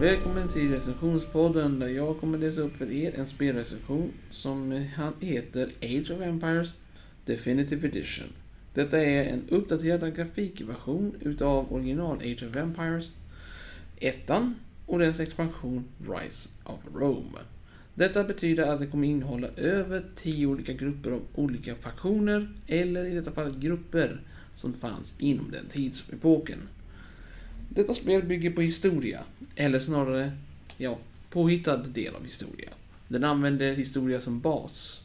Välkommen till recensionspodden där jag kommer läsa upp för er en spelrecension som han heter Age of Empires Definitive Edition. Detta är en uppdaterad grafikversion utav original Age of Empires 1 och dess expansion Rise of Rome. Detta betyder att det kommer innehålla över 10 olika grupper av olika faktioner, eller i detta fallet grupper, som fanns inom den tidsepoken. Detta spel bygger på historia, eller snarare, ja, påhittad del av historia. Den använder historia som bas.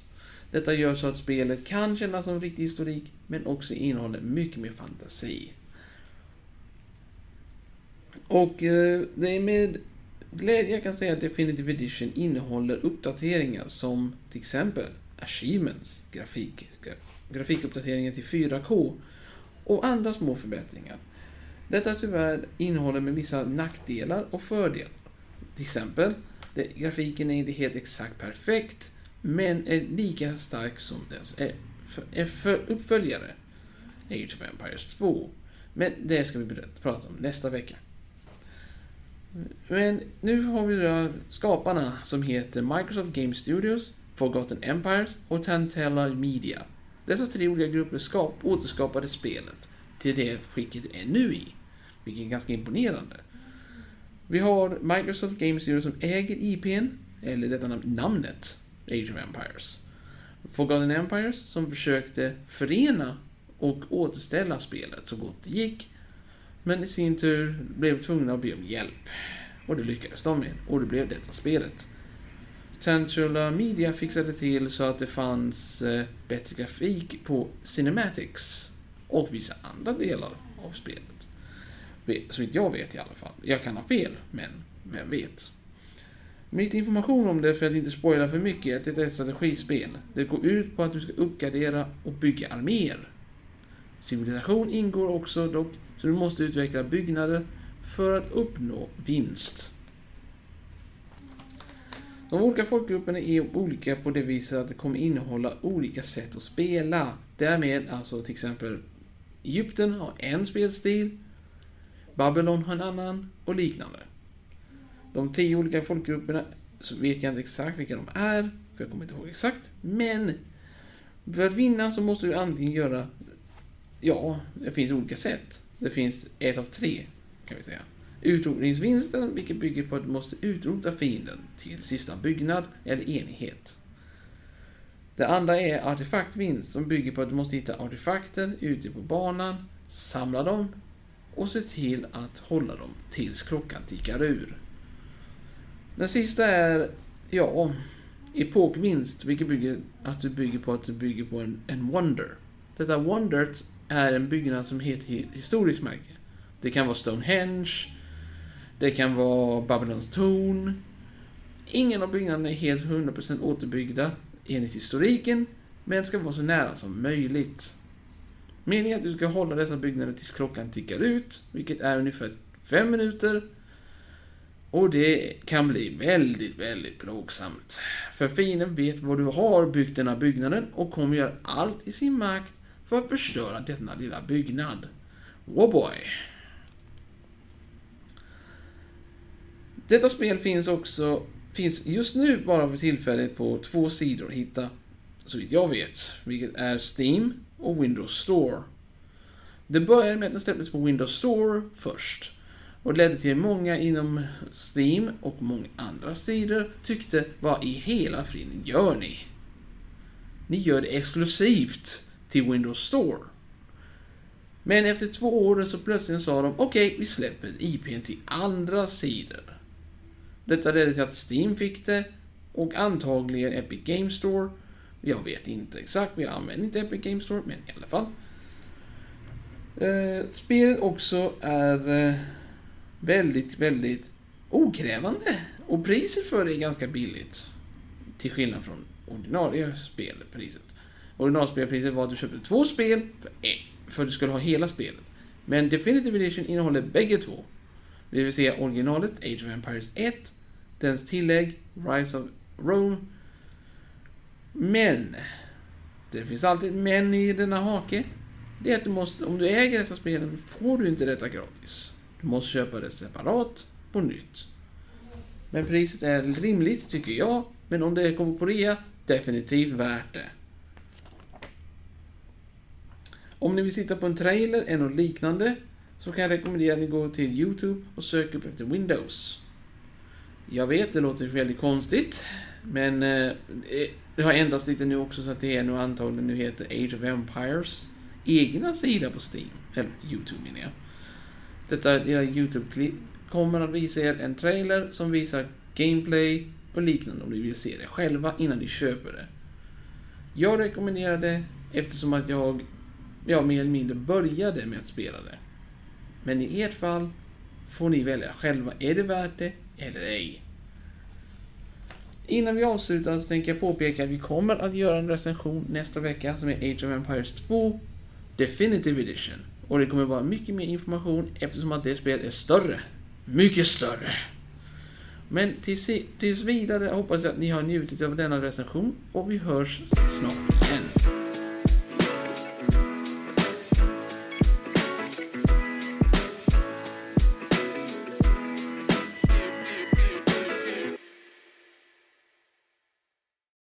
Detta gör så att spelet kan kännas som riktig historik, men också innehåller mycket mer fantasi. Och eh, det är med glädje jag kan säga att Definitive Edition innehåller uppdateringar som till exempel Achievements, grafik, grafikuppdateringen till 4K och andra små förbättringar. Detta tyvärr innehåller med vissa nackdelar och fördelar. Till exempel, det, grafiken är inte helt exakt perfekt, men är lika stark som dess är är för uppföljare, Age of Empires 2. Men det ska vi prata om nästa vecka. Men nu har vi då skaparna som heter Microsoft Game Studios, Forgotten Empires och Tantella Media. Dessa tre olika grupper skap, återskapade spelet till det skicket det är nu i, vilket är ganska imponerande. Vi har Microsoft Game Studio som äger IPn, eller detta namnet, Age of Empires. Forgotten Empires som försökte förena och återställa spelet så gott det gick men i sin tur blev tvungna att be om hjälp. Och det lyckades de med. Och det blev detta spelet. Tantula Media fixade till så att det fanns eh, bättre grafik på Cinematics och vissa andra delar av spelet. Så vitt jag vet i alla fall. Jag kan ha fel, men vem vet? Mitt information om det, för att inte spoila för mycket, är att det är ett strategispel. Det går ut på att du ska uppgradera och bygga arméer. Civilisation ingår också dock, så du måste utveckla byggnader för att uppnå vinst. De olika folkgrupperna är olika på det viset att det kommer innehålla olika sätt att spela. Därmed alltså till exempel Egypten har en spelstil, Babylon har en annan och liknande. De tio olika folkgrupperna så vet jag inte exakt vilka de är, för jag kommer inte ihåg exakt. Men för att vinna så måste du antingen göra Ja, det finns olika sätt. Det finns ett av tre, kan vi säga. Utrotningsvinsten, vilket bygger på att du måste utrota fienden till sista byggnad eller enhet. Det andra är artefaktvinst, som bygger på att du måste hitta artefakter ute på banan, samla dem och se till att hålla dem tills klockan tickar ur. Den sista är, ja, epokvinst, vilket bygger att du bygger på att du bygger på en, en wonder. Detta wondert är en byggnad som heter historiskt märke. Det kan vara Stonehenge, det kan vara Babylons torn. Ingen av byggnaderna är helt 100% återbyggda enligt historiken, men ska vara så nära som möjligt. Meningen är att du ska hålla dessa byggnader tills klockan tickar ut, vilket är ungefär 5 minuter. Och det kan bli väldigt, väldigt plågsamt. För fienden vet vad du har byggt denna byggnaden och kommer göra allt i sin makt för att förstöra denna lilla byggnad. Oh boy. Detta spel finns också, finns just nu bara för tillfället på två sidor att hitta, så vitt jag vet, vilket är Steam och Windows Store. Det började med att den släpptes på Windows Store först och ledde till många inom Steam och många andra sidor tyckte vad i hela friden gör ni? Ni gör det exklusivt till Windows Store. Men efter två år så plötsligt sa de okej, okay, vi släpper IPn till andra sidor. Detta ledde till att Steam fick det och antagligen Epic Game Store. Jag vet inte exakt, vi använder inte Epic Game Store, men i alla fall. Eh, spelet också är eh, väldigt, väldigt okrävande och priset för det är ganska billigt. Till skillnad från ordinarie spelpriset. Originalspelpriset var att du köpte två spel för, för att du skulle ha hela spelet. Men Definitive Edition innehåller bägge två. Det vill säga originalet, Age of Empires 1, dens tillägg, Rise of Rome. Men, det finns alltid men i denna hake. Det är att du måste, om du äger dessa spelen får du inte detta gratis. Du måste köpa det separat på nytt. Men priset är rimligt, tycker jag. Men om det kommer på rea, definitivt värt det. Om ni vill sitta på en trailer eller något liknande så kan jag rekommendera att ni går till Youtube och söker upp efter Windows. Jag vet, det låter väldigt konstigt, men eh, det har ändrats lite nu också så att det är nu antagligen nu heter Age of Empires egna sida på Steam, eller Youtube menar jag. Detta lilla Youtube-klipp kommer att visa er en trailer som visar gameplay och liknande om ni vill se det själva innan ni köper det. Jag rekommenderar det eftersom att jag, ja, mer eller mindre började med att spela det. Men i ert fall får ni välja själva, är det värt det eller ej? Innan vi avslutar så tänker jag påpeka att vi kommer att göra en recension nästa vecka som är Age of Empires 2 Definitive Edition. Och det kommer vara mycket mer information eftersom att det spelet är större. Mycket större. Men tills, tills vidare hoppas jag att ni har njutit av denna recension och vi hörs snart igen.